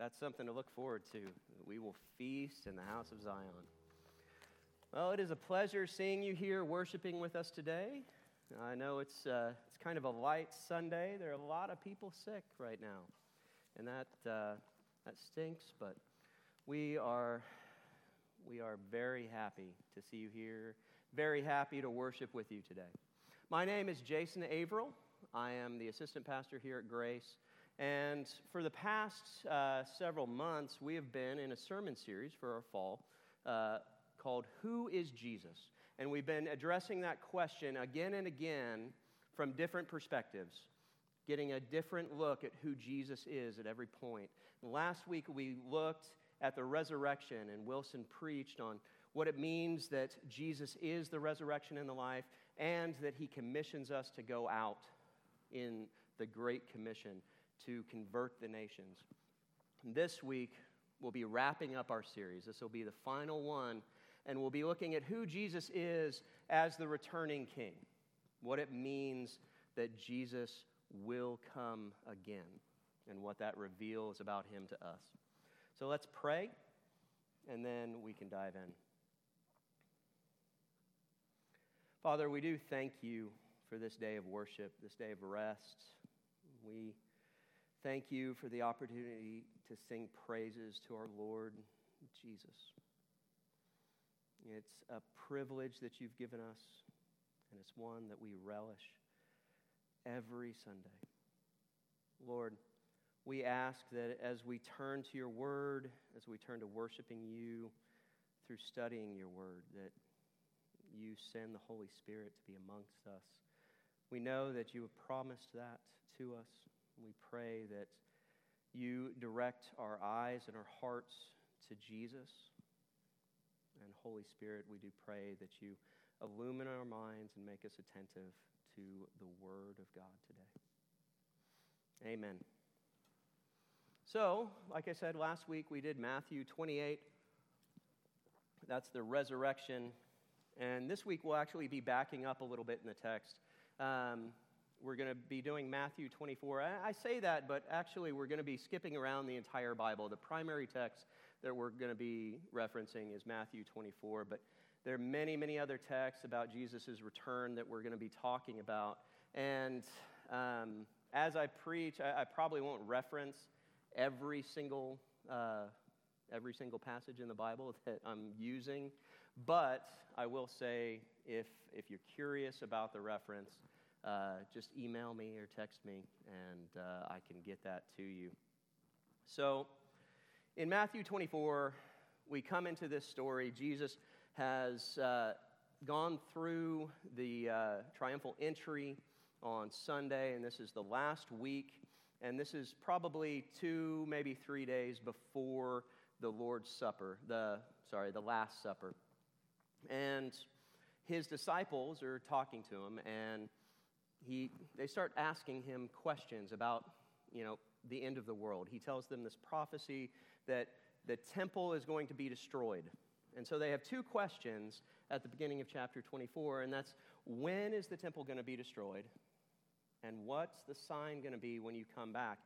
that's something to look forward to. We will feast in the house of Zion. Well, it is a pleasure seeing you here worshiping with us today. I know it's, uh, it's kind of a light Sunday. There are a lot of people sick right now, and that, uh, that stinks, but we are, we are very happy to see you here, very happy to worship with you today. My name is Jason Averill. I am the assistant pastor here at Grace. And for the past uh, several months, we have been in a sermon series for our fall uh, called Who is Jesus? And we've been addressing that question again and again from different perspectives, getting a different look at who Jesus is at every point. last week, we looked at the resurrection, and Wilson preached on what it means that Jesus is the resurrection and the life, and that he commissions us to go out in the Great Commission to convert the nations. This week, we'll be wrapping up our series. This will be the final one, and we'll be looking at who Jesus is as the returning king, what it means that Jesus will come again, and what that reveals about him to us. So let's pray, and then we can dive in. Father, we do thank you for this day of worship, this day of rest. We thank you for the opportunity to sing praises to our Lord Jesus. It's a privilege that you've given us, and it's one that we relish every Sunday. Lord, we ask that as we turn to your word, as we turn to worshiping you through studying your word, that you send the Holy Spirit to be amongst us. We know that you have promised that to us. We pray that you direct our eyes and our hearts to Jesus. And Holy Spirit, we do pray that you illumine our minds and make us attentive to the Word of God today. Amen. So, like I said last week, we did Matthew 28. That's the resurrection. And this week, we'll actually be backing up a little bit in the text. Um, we're going to be doing Matthew 24. I, say that, but actually, we're going to be skipping around the entire Bible. The primary text that we're going to be referencing is Matthew 24, but there are many, many other texts about Jesus' return that we're going to be talking about. And um, as I preach, I, I probably won't reference every single, uh, every single passage in the Bible that I'm using. But I will say, if, if you're curious about the reference, uh, just email me or text me, and uh, I can get that to you. So, in Matthew 24, we come into this story. Jesus has uh, gone through the uh, triumphal entry on Sunday, and this is the last week and this is probably two, maybe three days before the Lord's Supper, the sorry, the Last Supper. And his disciples are talking to him, and he, they start asking him questions about, you know, the end of the world. He tells them this prophecy that the temple is going to be destroyed. And so they have two questions at the beginning of chapter 24, and that's when is the temple going to be destroyed? And what's the sign going to be when you come back?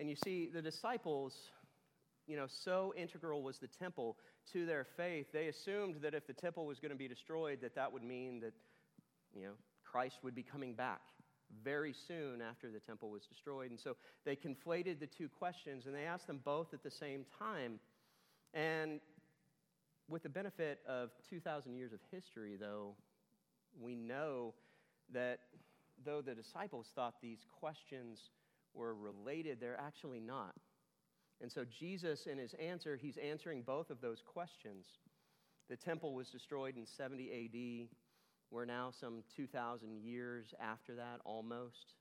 And you see, the disciples, you know, so integral was the temple to their faith, they assumed that if the temple was going to be destroyed, that that would mean that, you know, Christ would be coming back very soon after the temple was destroyed. And so they conflated the two questions and they asked them both at the same time. And with the benefit of 2,000 years of history, though, we know that though the disciples thought these questions were related, they're actually not. And so, Jesus, in his answer, he's answering both of those questions. The temple was destroyed in 70 AD. We're now some 2,000 years after that, almost.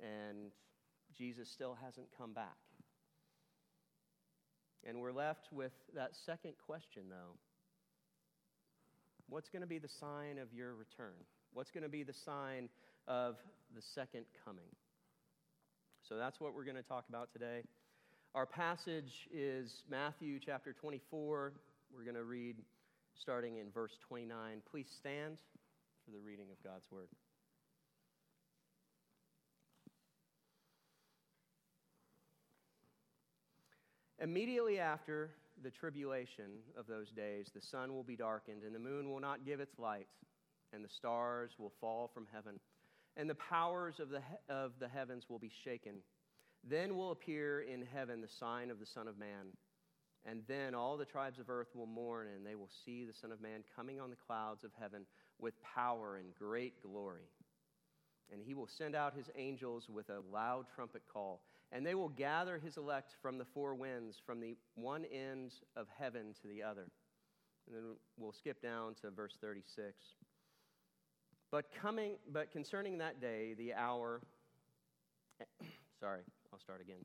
And Jesus still hasn't come back. And we're left with that second question, though. What's going to be the sign of your return? What's going to be the sign of the second coming. So that's what we're going to talk about today. Our passage is Matthew chapter 24. We're going to read starting in verse 29. Please stand for the reading of God's word. Immediately after the tribulation of those days, the sun will be darkened, and the moon will not give its light, and the stars will fall from heaven, and the powers of the, he- of the heavens will be shaken. Then will appear in heaven the sign of the Son of Man. And then all the tribes of earth will mourn, and they will see the Son of Man coming on the clouds of heaven with power and great glory. And he will send out his angels with a loud trumpet call, and they will gather his elect from the four winds, from the one end of heaven to the other. And then we'll skip down to verse 36. But coming, but concerning that day, the hour, sorry, I'll start again.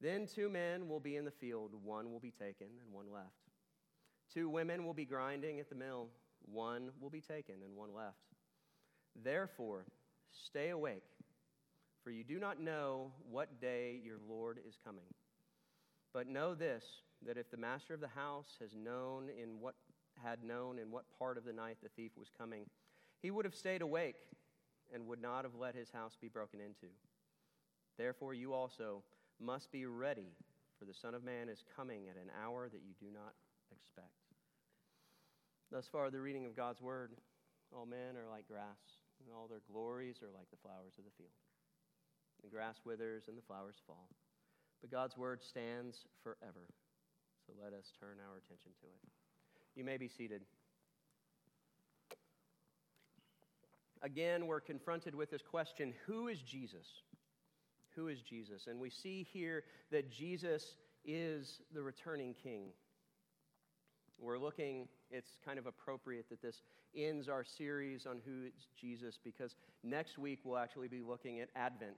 Then two men will be in the field, one will be taken and one left. Two women will be grinding at the mill, one will be taken and one left. Therefore, stay awake, for you do not know what day your Lord is coming. But know this that if the master of the house has known in what had known in what part of the night the thief was coming, he would have stayed awake and would not have let his house be broken into. Therefore, you also must be ready, for the Son of Man is coming at an hour that you do not expect. Thus far, the reading of God's word. All men are like grass, and all their glories are like the flowers of the field. The grass withers and the flowers fall, but God's word stands forever. So let us turn our attention to it. You may be seated. Again, we're confronted with this question who is Jesus? Who is Jesus? And we see here that Jesus is the returning king. We're looking, it's kind of appropriate that this ends our series on who is Jesus because next week we'll actually be looking at Advent.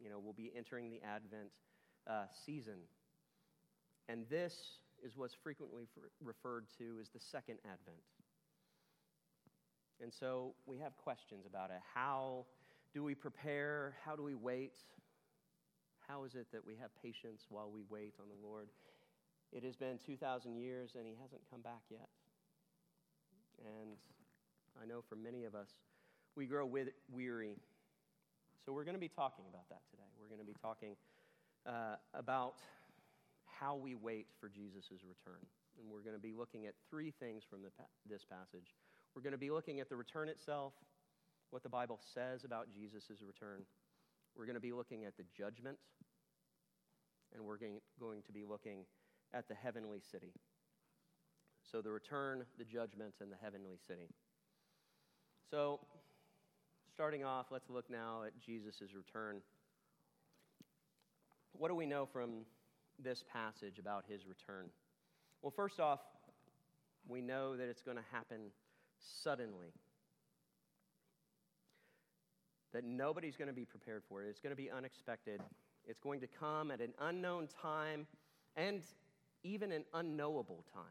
You know, we'll be entering the Advent uh, season. And this is what's frequently referred to as the second Advent. And so we have questions about it. How do we prepare? How do we wait? How is it that we have patience while we wait on the Lord? It has been 2,000 years and he hasn't come back yet. And I know for many of us, we grow weary. So we're going to be talking about that today. We're going to be talking uh, about how we wait for Jesus' return. And we're going to be looking at three things from pa- this passage. We're going to be looking at the return itself, what the Bible says about Jesus' return. We're going to be looking at the judgment, and we're going to be looking at the heavenly city. So, the return, the judgment, and the heavenly city. So, starting off, let's look now at Jesus' return. What do we know from this passage about his return? Well, first off, we know that it's going to happen suddenly. That nobody's going to be prepared for it. It's going to be unexpected. It's going to come at an unknown time and even an unknowable time.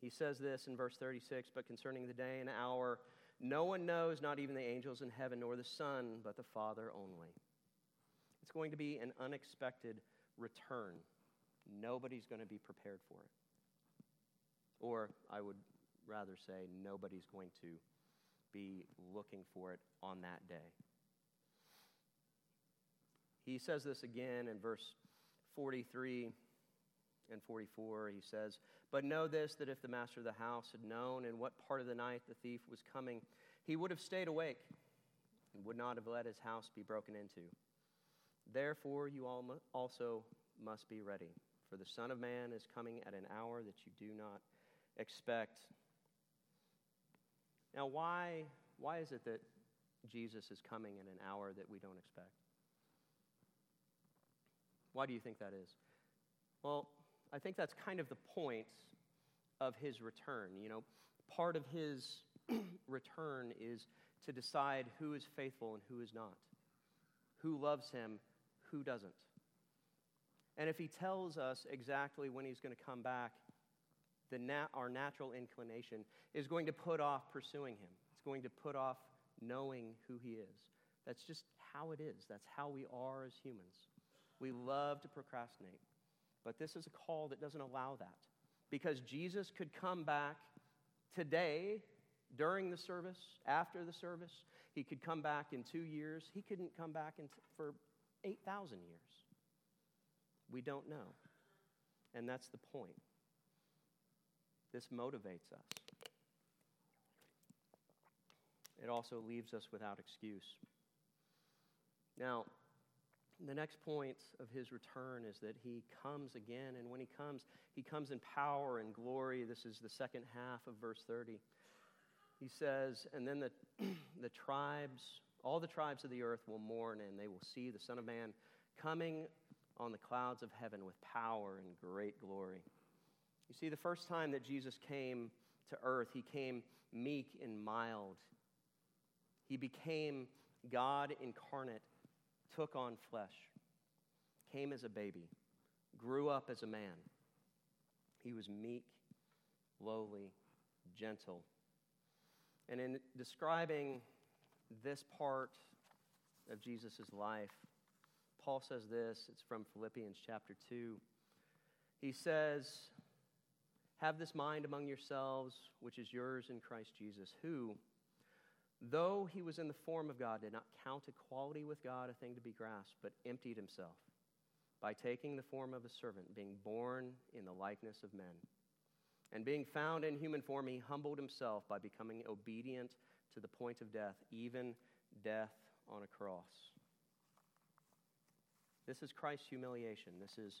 He says this in verse 36 But concerning the day and hour, no one knows, not even the angels in heaven, nor the Son, but the Father only. It's going to be an unexpected return. Nobody's going to be prepared for it. Or I would rather say, nobody's going to be looking for it on that day. He says this again in verse 43 and 44. He says, But know this, that if the master of the house had known in what part of the night the thief was coming, he would have stayed awake and would not have let his house be broken into. Therefore, you all also must be ready, for the Son of Man is coming at an hour that you do not expect. Now, why, why is it that Jesus is coming at an hour that we don't expect? Why do you think that is? Well, I think that's kind of the point of his return. You know, part of his return is to decide who is faithful and who is not, who loves him, who doesn't. And if he tells us exactly when he's going to come back, the nat- our natural inclination is going to put off pursuing him. It's going to put off knowing who he is. That's just how it is. That's how we are as humans. We love to procrastinate. But this is a call that doesn't allow that. Because Jesus could come back today during the service, after the service. He could come back in two years. He couldn't come back t- for 8,000 years. We don't know. And that's the point. This motivates us. It also leaves us without excuse. Now, the next point of his return is that he comes again, and when he comes, he comes in power and glory. This is the second half of verse 30. He says, And then the, the tribes, all the tribes of the earth will mourn, and they will see the Son of Man coming on the clouds of heaven with power and great glory. You see, the first time that Jesus came to earth, he came meek and mild. He became God incarnate took on flesh, came as a baby, grew up as a man. He was meek, lowly, gentle. And in describing this part of Jesus' life, Paul says this. It's from Philippians chapter 2. He says, Have this mind among yourselves, which is yours in Christ Jesus, who, though he was in the form of God, did not count equality with God a thing to be grasped, but emptied himself by taking the form of a servant, being born in the likeness of men. And being found in human form, he humbled himself by becoming obedient to the point of death, even death on a cross. This is Christ's humiliation. This is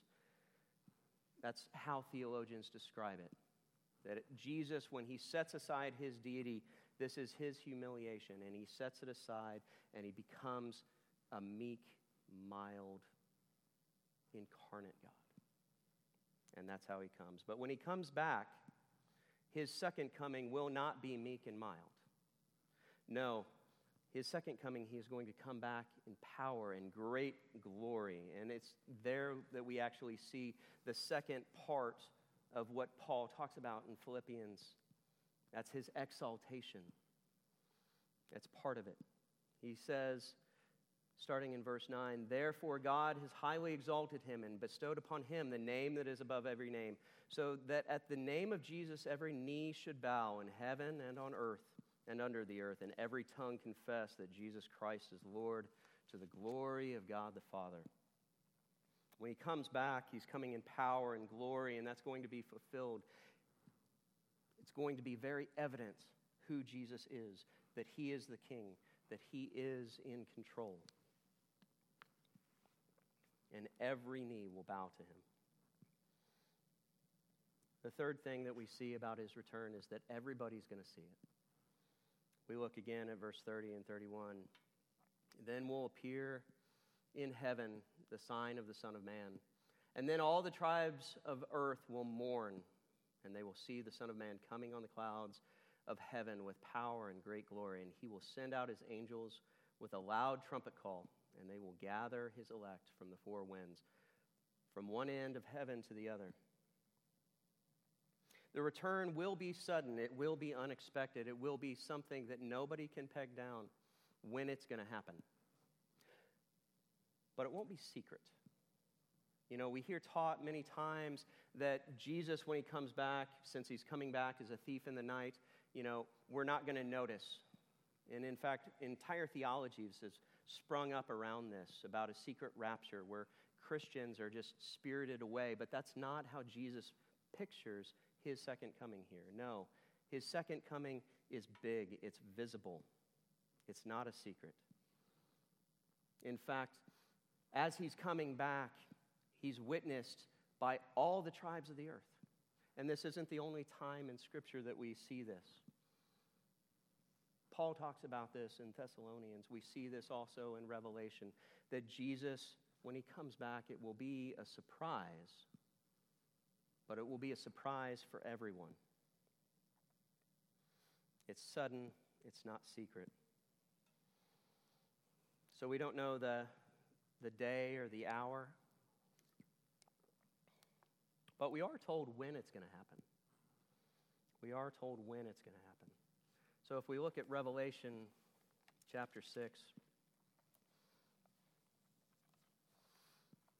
that's how theologians describe it. That Jesus, when he sets aside his deity, this is his humiliation, and he sets it aside and he becomes a meek, mild, incarnate God. And that's how he comes. But when he comes back, his second coming will not be meek and mild. No, his second coming, he is going to come back in power and great glory. And it's there that we actually see the second part of what Paul talks about in Philippians that's his exaltation. That's part of it. He says, starting in verse 9, Therefore God has highly exalted him and bestowed upon him the name that is above every name, so that at the name of Jesus every knee should bow in heaven and on earth and under the earth, and every tongue confess that Jesus Christ is Lord to the glory of God the Father. When he comes back, he's coming in power and glory, and that's going to be fulfilled it's going to be very evident who Jesus is, that he is the king, that he is in control. And every knee will bow to him. The third thing that we see about his return is that everybody's going to see it. We look again at verse 30 and 31. Then will appear in heaven the sign of the Son of Man. And then all the tribes of earth will mourn and they will see the Son of Man coming on the clouds of heaven with power and great glory. And he will send out his angels with a loud trumpet call, and they will gather his elect from the four winds, from one end of heaven to the other. The return will be sudden, it will be unexpected, it will be something that nobody can peg down when it's going to happen. But it won't be secret. You know, we hear taught many times that Jesus, when he comes back, since he's coming back as a thief in the night, you know, we're not going to notice. And in fact, entire theologies has sprung up around this about a secret rapture where Christians are just spirited away. But that's not how Jesus pictures his second coming here. No, his second coming is big, it's visible, it's not a secret. In fact, as he's coming back, he's witnessed by all the tribes of the earth. And this isn't the only time in Scripture that we see this. Paul talks about this in Thessalonians. We see this also in Revelation that Jesus, when he comes back, it will be a surprise, but it will be a surprise for everyone. It's sudden, it's not secret. So we don't know the, the day or the hour but we are told when it's going to happen. We are told when it's going to happen. So if we look at Revelation chapter 6,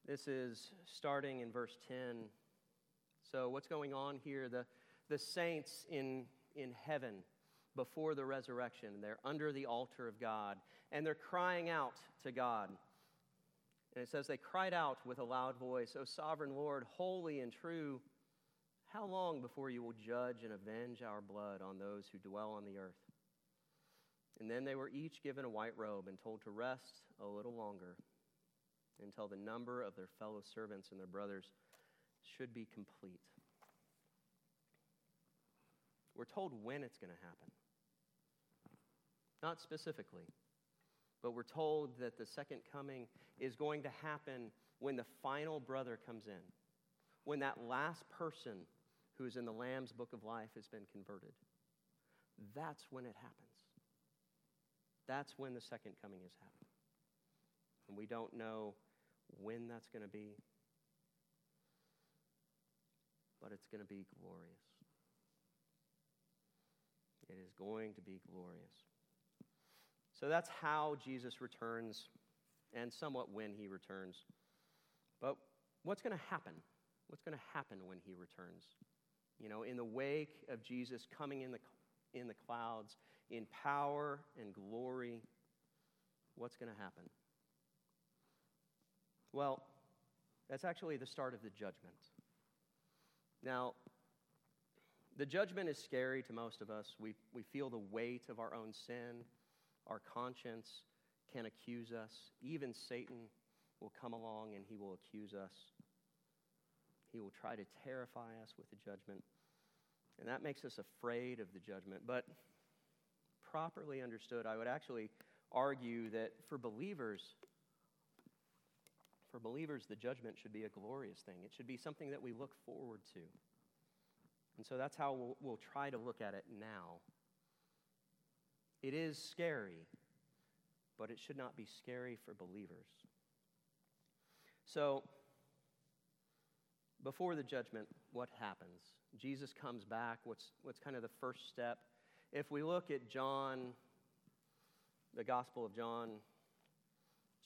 this is starting in verse 10. So, what's going on here? The, the saints in, in heaven before the resurrection, they're under the altar of God, and they're crying out to God. And it says, They cried out with a loud voice, O sovereign Lord, holy and true, how long before you will judge and avenge our blood on those who dwell on the earth? And then they were each given a white robe and told to rest a little longer until the number of their fellow servants and their brothers should be complete. We're told when it's going to happen. Not specifically, but we're told that the second coming is going to happen when the final brother comes in, when that last person who's in the Lamb's book of life has been converted. That's when it happens. That's when the second coming is happening. And we don't know when that's going to be, but it's going to be glorious. It is going to be glorious. So that's how Jesus returns and somewhat when he returns. But what's going to happen? What's going to happen when he returns? You know, in the wake of Jesus coming in the, in the clouds in power and glory, what's going to happen? Well, that's actually the start of the judgment. Now, the judgment is scary to most of us. We, we feel the weight of our own sin. Our conscience can accuse us. Even Satan will come along and he will accuse us. He will try to terrify us with the judgment. And that makes us afraid of the judgment. But properly understood, I would actually argue that for believers, for believers, the judgment should be a glorious thing. It should be something that we look forward to. And so that's how we'll, we'll try to look at it now. It is scary, but it should not be scary for believers. So, before the judgment, what happens? Jesus comes back. What's, what's kind of the first step? If we look at John, the Gospel of John,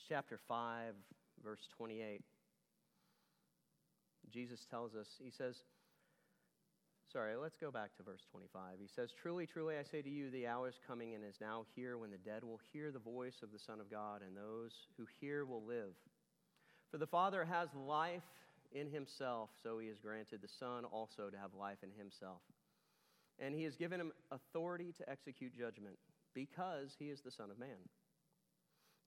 chapter 5, verse 28, Jesus tells us, He says, Sorry, let's go back to verse 25. He says, Truly, truly, I say to you, the hour is coming and is now here when the dead will hear the voice of the Son of God, and those who hear will live. For the Father has life in himself, so he has granted the Son also to have life in himself. And he has given him authority to execute judgment, because he is the Son of Man.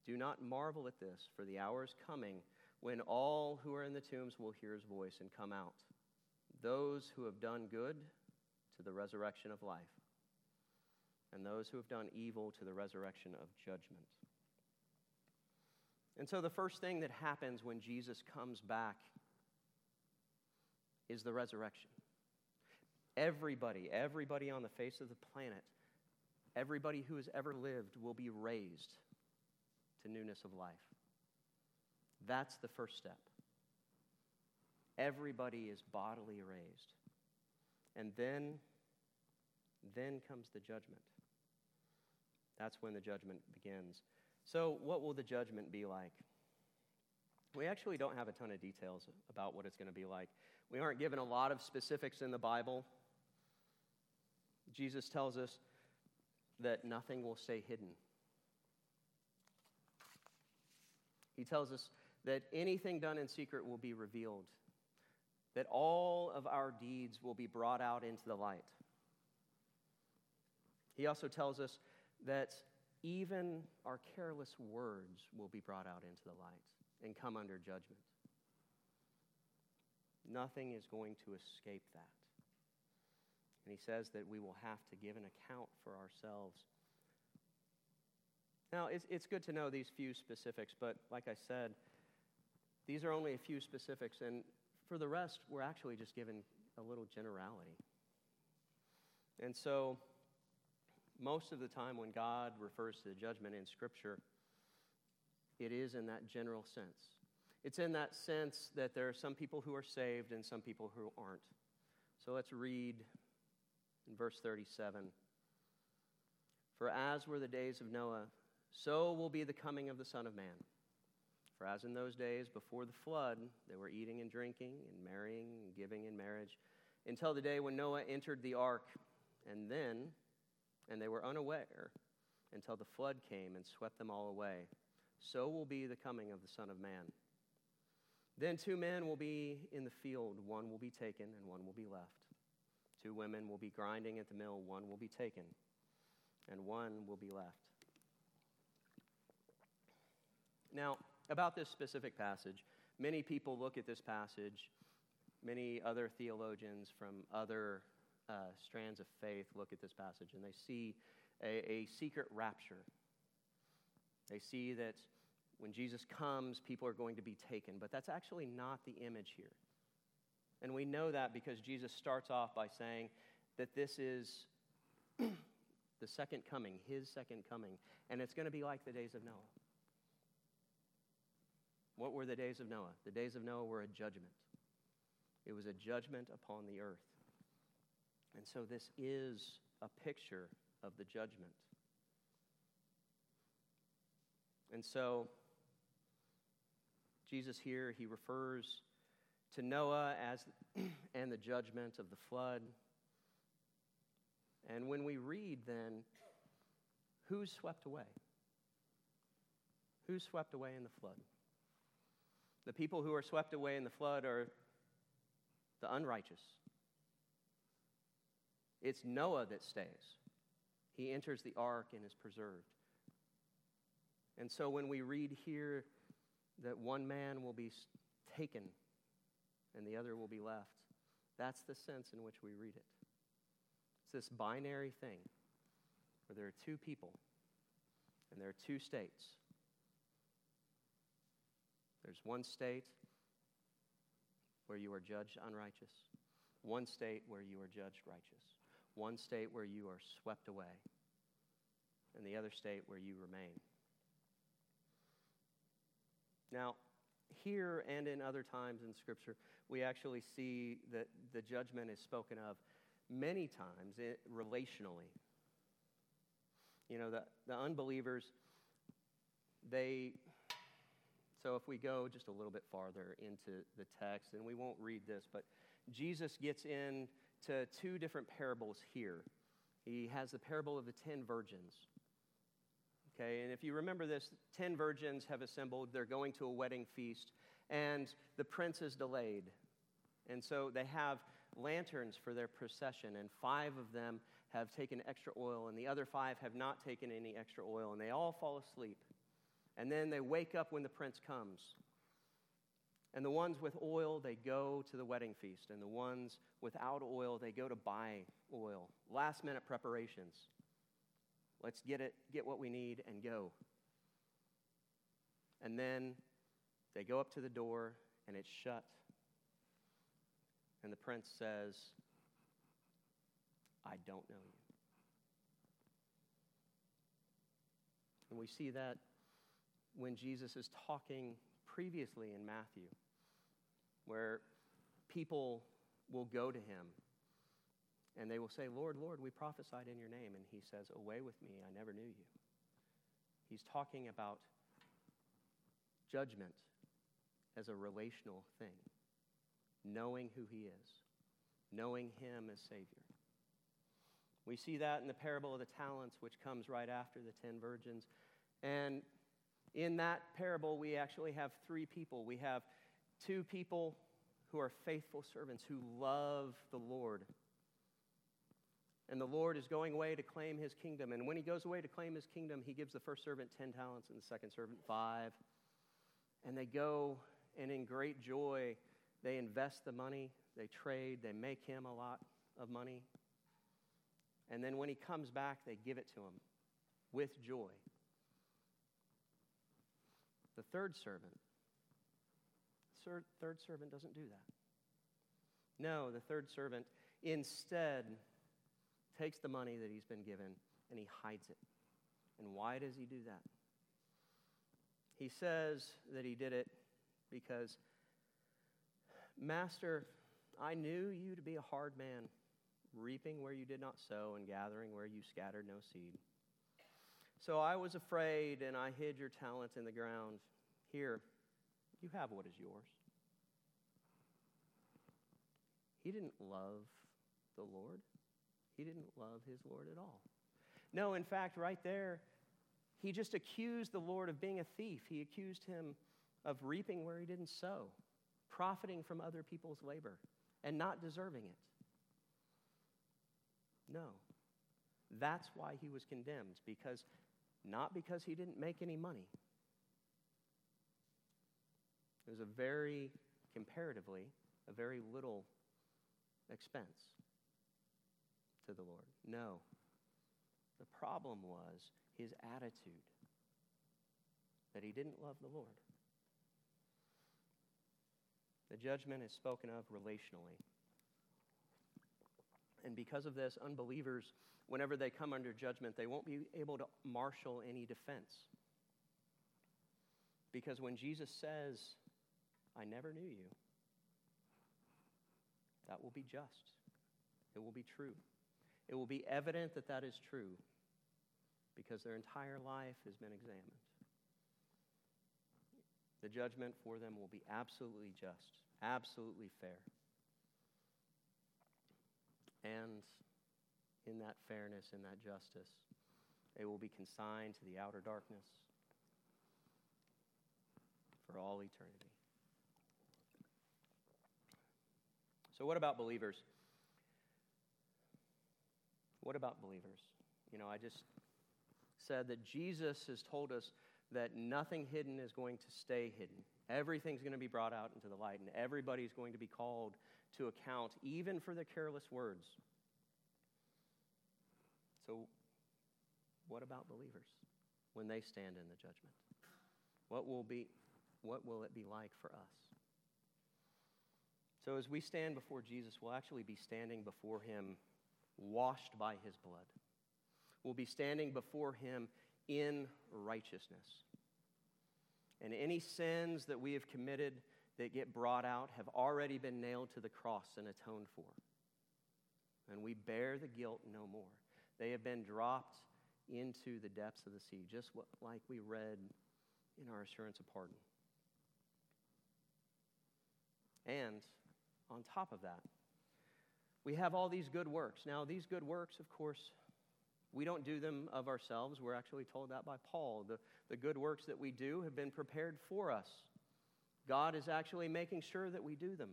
Do not marvel at this, for the hour is coming when all who are in the tombs will hear his voice and come out. Those who have done good to the resurrection of life, and those who have done evil to the resurrection of judgment. And so, the first thing that happens when Jesus comes back is the resurrection. Everybody, everybody on the face of the planet, everybody who has ever lived will be raised to newness of life. That's the first step. Everybody is bodily raised. And then, then comes the judgment. That's when the judgment begins. So, what will the judgment be like? We actually don't have a ton of details about what it's going to be like. We aren't given a lot of specifics in the Bible. Jesus tells us that nothing will stay hidden. He tells us that anything done in secret will be revealed, that all of our deeds will be brought out into the light. He also tells us that even our careless words will be brought out into the light and come under judgment. Nothing is going to escape that. And he says that we will have to give an account for ourselves. Now, it's, it's good to know these few specifics, but like I said, these are only a few specifics, and for the rest, we're actually just given a little generality. And so, most of the time when God refers to judgment in Scripture, it is in that general sense. It's in that sense that there are some people who are saved and some people who aren't. So let's read in verse 37. For as were the days of Noah, so will be the coming of the Son of Man. For as in those days before the flood, they were eating and drinking and marrying and giving in marriage until the day when Noah entered the ark, and then, and they were unaware until the flood came and swept them all away. So will be the coming of the Son of Man. Then two men will be in the field, one will be taken and one will be left. Two women will be grinding at the mill, one will be taken and one will be left. Now, about this specific passage, many people look at this passage, many other theologians from other uh, strands of faith look at this passage and they see a, a secret rapture. They see that when Jesus comes, people are going to be taken. But that's actually not the image here. And we know that because Jesus starts off by saying that this is the second coming, his second coming, and it's going to be like the days of Noah. What were the days of Noah? The days of Noah were a judgment. It was a judgment upon the earth. And so this is a picture of the judgment. And so Jesus here, he refers to Noah as and the judgment of the flood. And when we read then, who's swept away? Who's swept away in the flood? The people who are swept away in the flood are the unrighteous. It's Noah that stays. He enters the ark and is preserved. And so when we read here that one man will be taken and the other will be left, that's the sense in which we read it. It's this binary thing where there are two people and there are two states. There's one state where you are judged unrighteous, one state where you are judged righteous, one state where you are swept away, and the other state where you remain. Now, here and in other times in Scripture, we actually see that the judgment is spoken of many times it, relationally. You know, the, the unbelievers, they, so if we go just a little bit farther into the text, and we won't read this, but Jesus gets into two different parables here. He has the parable of the ten virgins. Okay, and if you remember this, 10 virgins have assembled. They're going to a wedding feast, and the prince is delayed. And so they have lanterns for their procession, and five of them have taken extra oil, and the other five have not taken any extra oil, and they all fall asleep. And then they wake up when the prince comes. And the ones with oil, they go to the wedding feast, and the ones without oil, they go to buy oil. Last minute preparations. Let's get it, get what we need, and go. And then they go up to the door, and it's shut. And the prince says, I don't know you. And we see that when Jesus is talking previously in Matthew, where people will go to him and they will say, Lord, Lord, we prophesied in your name. And he says, Away with me, I never knew you. He's talking about judgment as a relational thing, knowing who he is, knowing him as Savior. We see that in the parable of the talents, which comes right after the ten virgins. And in that parable, we actually have three people. We have two people who are faithful servants who love the Lord and the Lord is going away to claim his kingdom. And when he goes away to claim his kingdom, he gives the first servant 10 talents and the second servant five. And they go, and in great joy, they invest the money, they trade, they make him a lot of money. And then when he comes back, they give it to him with joy. The third servant, third servant doesn't do that. No, the third servant instead takes the money that he's been given and he hides it. And why does he do that? He says that he did it because, Master, I knew you to be a hard man, reaping where you did not sow and gathering where you scattered no seed. So I was afraid and I hid your talent in the ground. Here, you have what is yours. He didn't love the Lord. He didn't love his Lord at all. No, in fact, right there, he just accused the Lord of being a thief. He accused him of reaping where he didn't sow, profiting from other people's labor, and not deserving it. No. That's why he was condemned, because not because he didn't make any money. It was a very, comparatively, a very little expense to the Lord. No. The problem was his attitude that he didn't love the Lord. The judgment is spoken of relationally. And because of this, unbelievers, whenever they come under judgment, they won't be able to marshal any defense. Because when Jesus says, I never knew you, that will be just. It will be true. It will be evident that that is true because their entire life has been examined. The judgment for them will be absolutely just, absolutely fair. And in that fairness, in that justice, they will be consigned to the outer darkness for all eternity. So, what about believers? What about believers? You know, I just said that Jesus has told us that nothing hidden is going to stay hidden. Everything's going to be brought out into the light, and everybody's going to be called to account, even for the careless words. So, what about believers when they stand in the judgment? What will, be, what will it be like for us? So, as we stand before Jesus, we'll actually be standing before him washed by his blood. We'll be standing before him in righteousness. And any sins that we have committed that get brought out have already been nailed to the cross and atoned for. And we bear the guilt no more. They have been dropped into the depths of the sea, just what, like we read in our assurance of pardon. And on top of that, we have all these good works. Now, these good works, of course, we don't do them of ourselves. We're actually told that by Paul. The, the good works that we do have been prepared for us. God is actually making sure that we do them.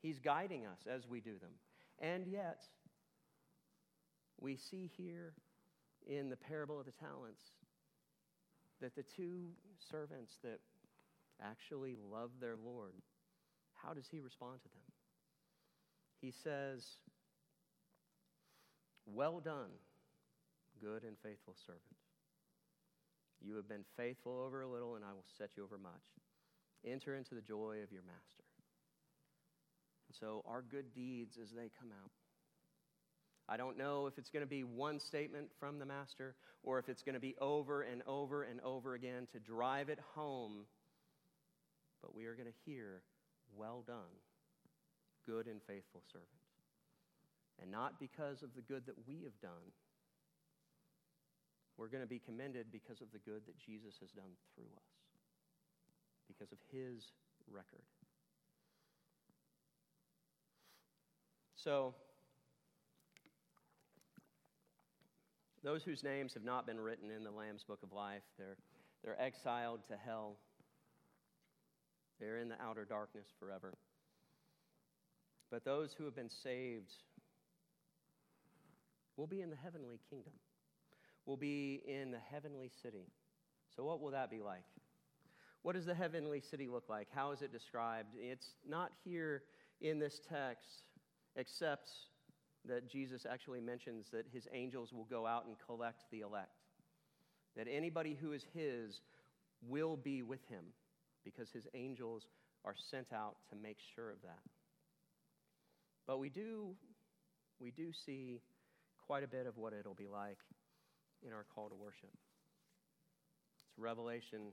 He's guiding us as we do them. And yet, we see here in the parable of the talents that the two servants that actually love their Lord, how does he respond to them? He says, Well done, good and faithful servant. You have been faithful over a little, and I will set you over much. Enter into the joy of your master. And so, our good deeds as they come out. I don't know if it's going to be one statement from the master or if it's going to be over and over and over again to drive it home. But we are going to hear, Well done, good and faithful servant. And not because of the good that we have done. We're going to be commended because of the good that Jesus has done through us, because of his record. So, those whose names have not been written in the Lamb's Book of Life, they're, they're exiled to hell. They're in the outer darkness forever. But those who have been saved will be in the heavenly kingdom, will be in the heavenly city. So, what will that be like? What does the heavenly city look like? How is it described? It's not here in this text, except that Jesus actually mentions that his angels will go out and collect the elect. That anybody who is his will be with him because his angels are sent out to make sure of that. But we do, we do see quite a bit of what it'll be like in our call to worship. It's Revelation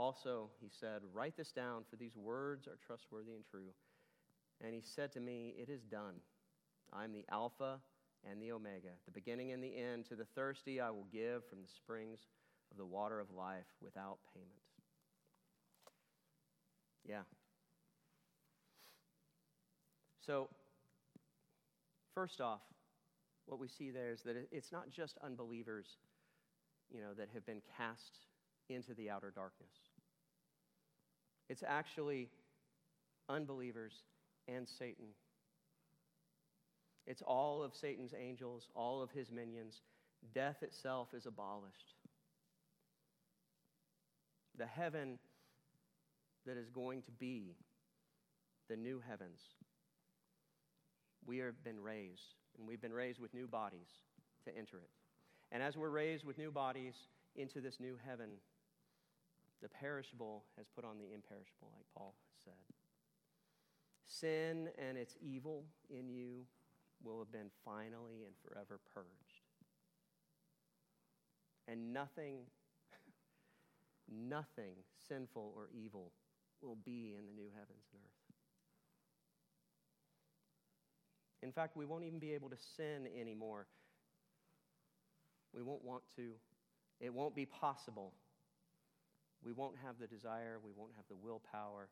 Also, he said, Write this down, for these words are trustworthy and true. And he said to me, It is done. I am the Alpha and the Omega, the beginning and the end. To the thirsty, I will give from the springs of the water of life without payment. Yeah. So, first off, what we see there is that it's not just unbelievers, you know, that have been cast into the outer darkness. It's actually unbelievers and Satan. It's all of Satan's angels, all of his minions. Death itself is abolished. The heaven that is going to be the new heavens. We have been raised, and we've been raised with new bodies to enter it. And as we're raised with new bodies into this new heaven, the perishable has put on the imperishable, like Paul said. Sin and its evil in you will have been finally and forever purged. And nothing, nothing sinful or evil will be in the new heavens and earth. In fact, we won't even be able to sin anymore. We won't want to. It won't be possible. We won't have the desire, we won't have the willpower,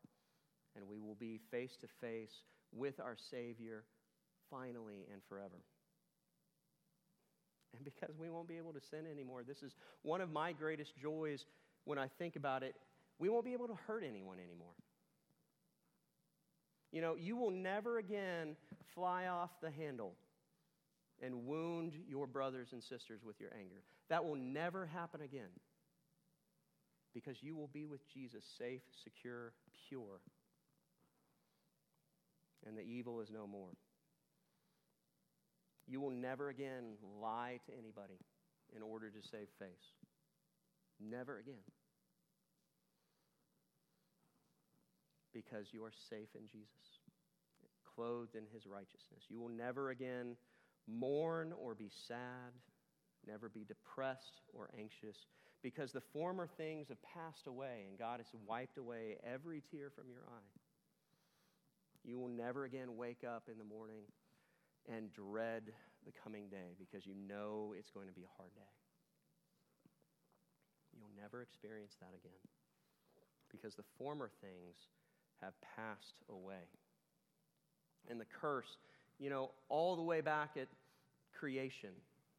and we will be face to face with our Savior finally and forever. And because we won't be able to sin anymore, this is one of my greatest joys when I think about it we won't be able to hurt anyone anymore. You know, you will never again fly off the handle and wound your brothers and sisters with your anger. That will never happen again because you will be with Jesus, safe, secure, pure, and the evil is no more. You will never again lie to anybody in order to save face. Never again. because you are safe in Jesus, clothed in his righteousness. You will never again mourn or be sad, never be depressed or anxious, because the former things have passed away and God has wiped away every tear from your eye. You will never again wake up in the morning and dread the coming day because you know it's going to be a hard day. You'll never experience that again because the former things have passed away. And the curse, you know, all the way back at creation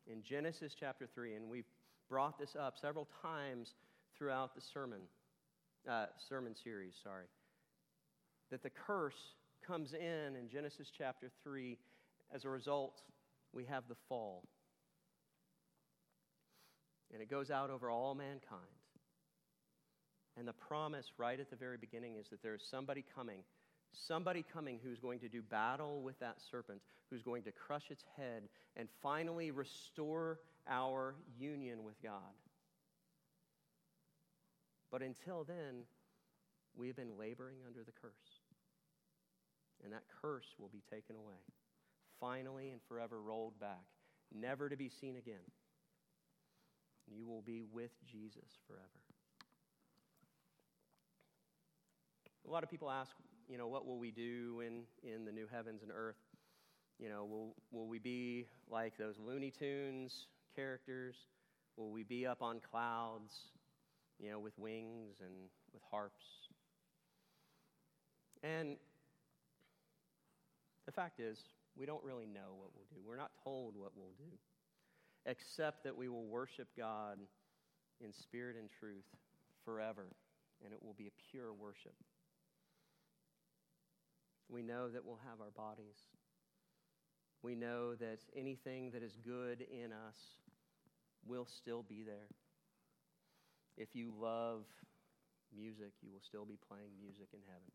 in Genesis chapter 3, and we've brought this up several times throughout the sermon, uh, sermon series, sorry, that the curse comes in in Genesis chapter 3. As a result, we have the fall. And it goes out over all mankind. And the promise right at the very beginning is that there is somebody coming, somebody coming who's going to do battle with that serpent, who's going to crush its head and finally restore our union with God. But until then, we have been laboring under the curse. And that curse will be taken away, finally and forever rolled back, never to be seen again. You will be with Jesus forever. A lot of people ask, you know, what will we do in, in the new heavens and earth? You know, will, will we be like those Looney Tunes characters? Will we be up on clouds, you know, with wings and with harps? And The fact is, we don't really know what we'll do. We're not told what we'll do, except that we will worship God in spirit and truth forever, and it will be a pure worship. We know that we'll have our bodies. We know that anything that is good in us will still be there. If you love music, you will still be playing music in heaven.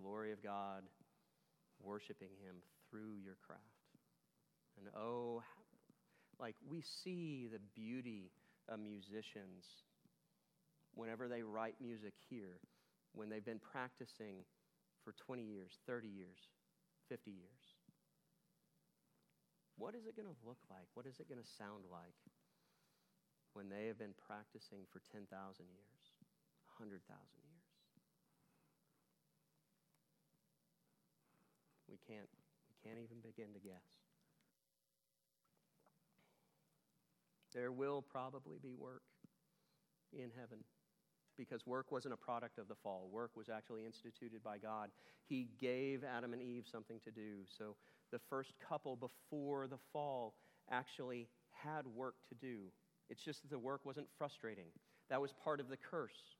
Glory of God, worshiping Him through your craft. And oh, like we see the beauty of musicians whenever they write music here, when they've been practicing for 20 years, 30 years, 50 years. What is it going to look like? What is it going to sound like when they have been practicing for 10,000 years, 100,000 years? We can't, we can't even begin to guess. There will probably be work in heaven because work wasn't a product of the fall. Work was actually instituted by God. He gave Adam and Eve something to do. So the first couple before the fall actually had work to do. It's just that the work wasn't frustrating. That was part of the curse.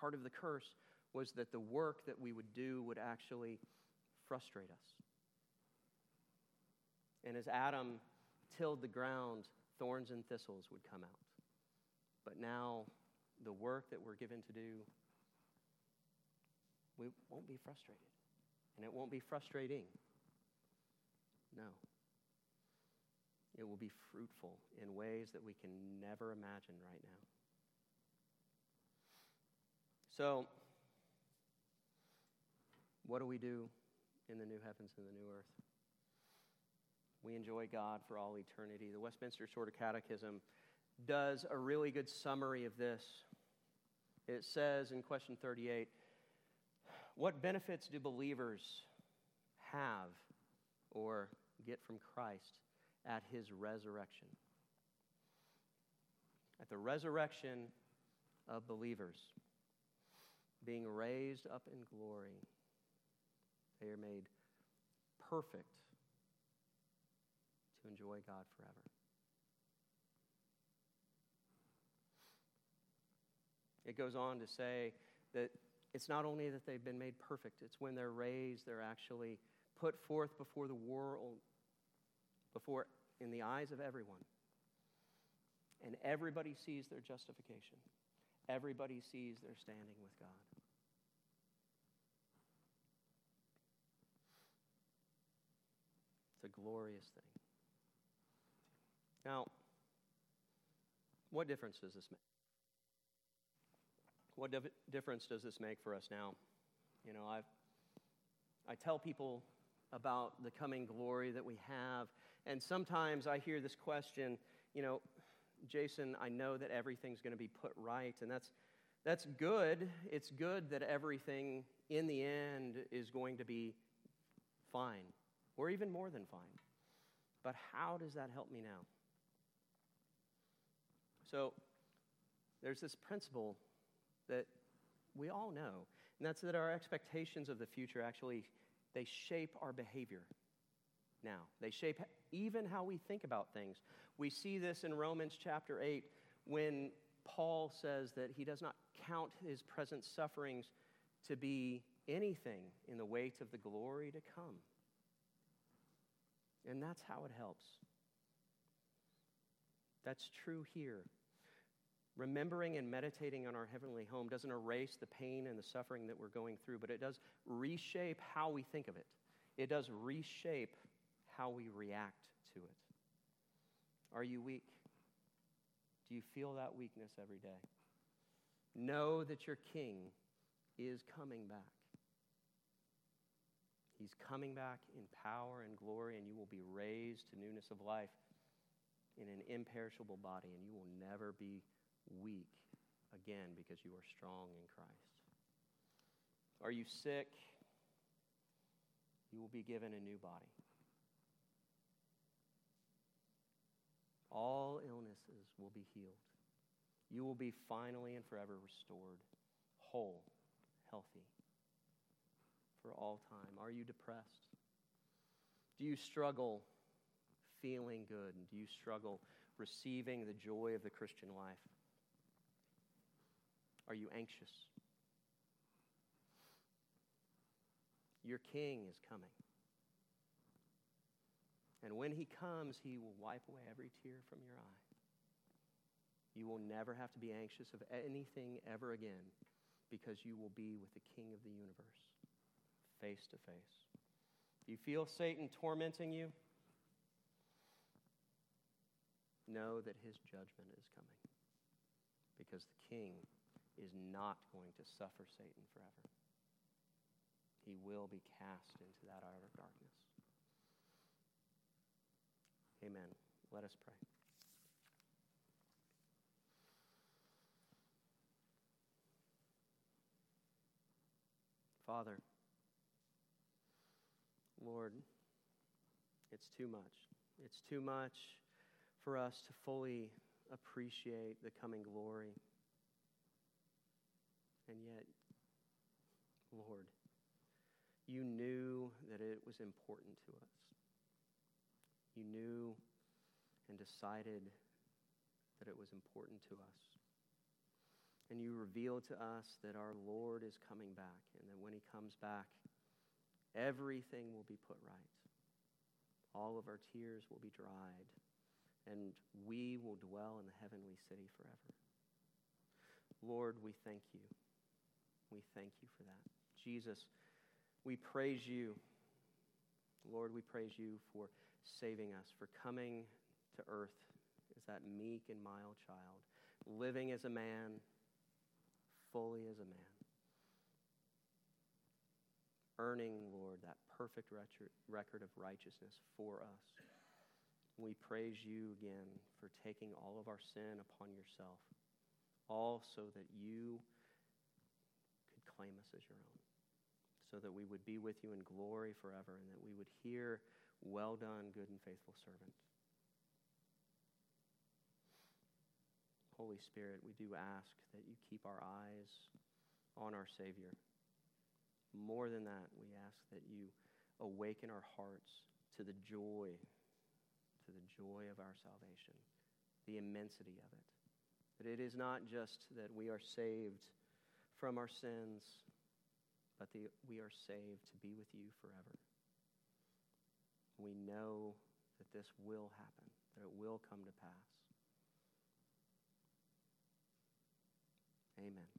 Part of the curse was that the work that we would do would actually frustrate us. And as Adam tilled the ground, thorns and thistles would come out. But now the work that we're given to do, we won't be frustrated. And it won't be frustrating. No. It will be fruitful in ways that we can never imagine right now. So, what do we do in the new heavens and the new earth? We enjoy God for all eternity. The Westminster Shorter Catechism does a really good summary of this. It says in question 38 What benefits do believers have or get from Christ at his resurrection? At the resurrection of believers, being raised up in glory, they are made perfect to enjoy God forever. It goes on to say that it's not only that they've been made perfect, it's when they're raised, they're actually put forth before the world, before in the eyes of everyone. And everybody sees their justification. Everybody sees their standing with God. It's a glorious thing. Now, what difference does this make? What div- difference does this make for us now? You know, i I tell people about the coming glory that we have, and sometimes I hear this question, you know, Jason, I know that everything's going to be put right, and that's, that's good. It's good that everything in the end is going to be fine, or even more than fine. But how does that help me now? So, there's this principle that we all know, and that's that our expectations of the future actually they shape our behavior now. They shape even how we think about things. We see this in Romans chapter 8 when Paul says that he does not count his present sufferings to be anything in the weight of the glory to come. And that's how it helps. That's true here. Remembering and meditating on our heavenly home doesn't erase the pain and the suffering that we're going through, but it does reshape how we think of it. It does reshape how we react to it. Are you weak? Do you feel that weakness every day? Know that your king is coming back. He's coming back in power and glory, and you will be raised to newness of life in an imperishable body, and you will never be weak again because you are strong in Christ. Are you sick? You will be given a new body. All illnesses will be healed. You will be finally and forever restored, whole, healthy, for all time? Are you depressed? Do you struggle feeling good? And do you struggle receiving the joy of the Christian life? Are you anxious? Your king is coming. And when he comes, he will wipe away every tear from your eye. You will never have to be anxious of anything ever again because you will be with the King of the universe face to face. Do you feel Satan tormenting you? Know that his judgment is coming because the King is not going to suffer Satan forever. He will be cast into that outer darkness. Amen. Let us pray. Father, Lord, it's too much. It's too much for us to fully appreciate the coming glory. And yet, Lord, you knew that it was important to us. You knew and decided that it was important to us. And you revealed to us that our Lord is coming back, and that when he comes back, everything will be put right. All of our tears will be dried, and we will dwell in the heavenly city forever. Lord, we thank you. We thank you for that. Jesus, we praise you. Lord, we praise you for saving us, for coming to earth as that meek and mild child, living as a man, fully as a man, earning, Lord, that perfect record of righteousness for us. We praise you again for taking all of our sin upon yourself, all so that you could claim us as your own, so that we would be with you in glory forever, and that we would hear well done, good and faithful servant. Holy Spirit, we do ask that you keep our eyes on our Savior. More than that, we ask that you awaken our hearts to the joy, to the joy of our salvation, the immensity of it. That it is not just that we are saved from our sins, but the, we are saved to be with you forever we know that this will happen, that it will come to pass. Amen.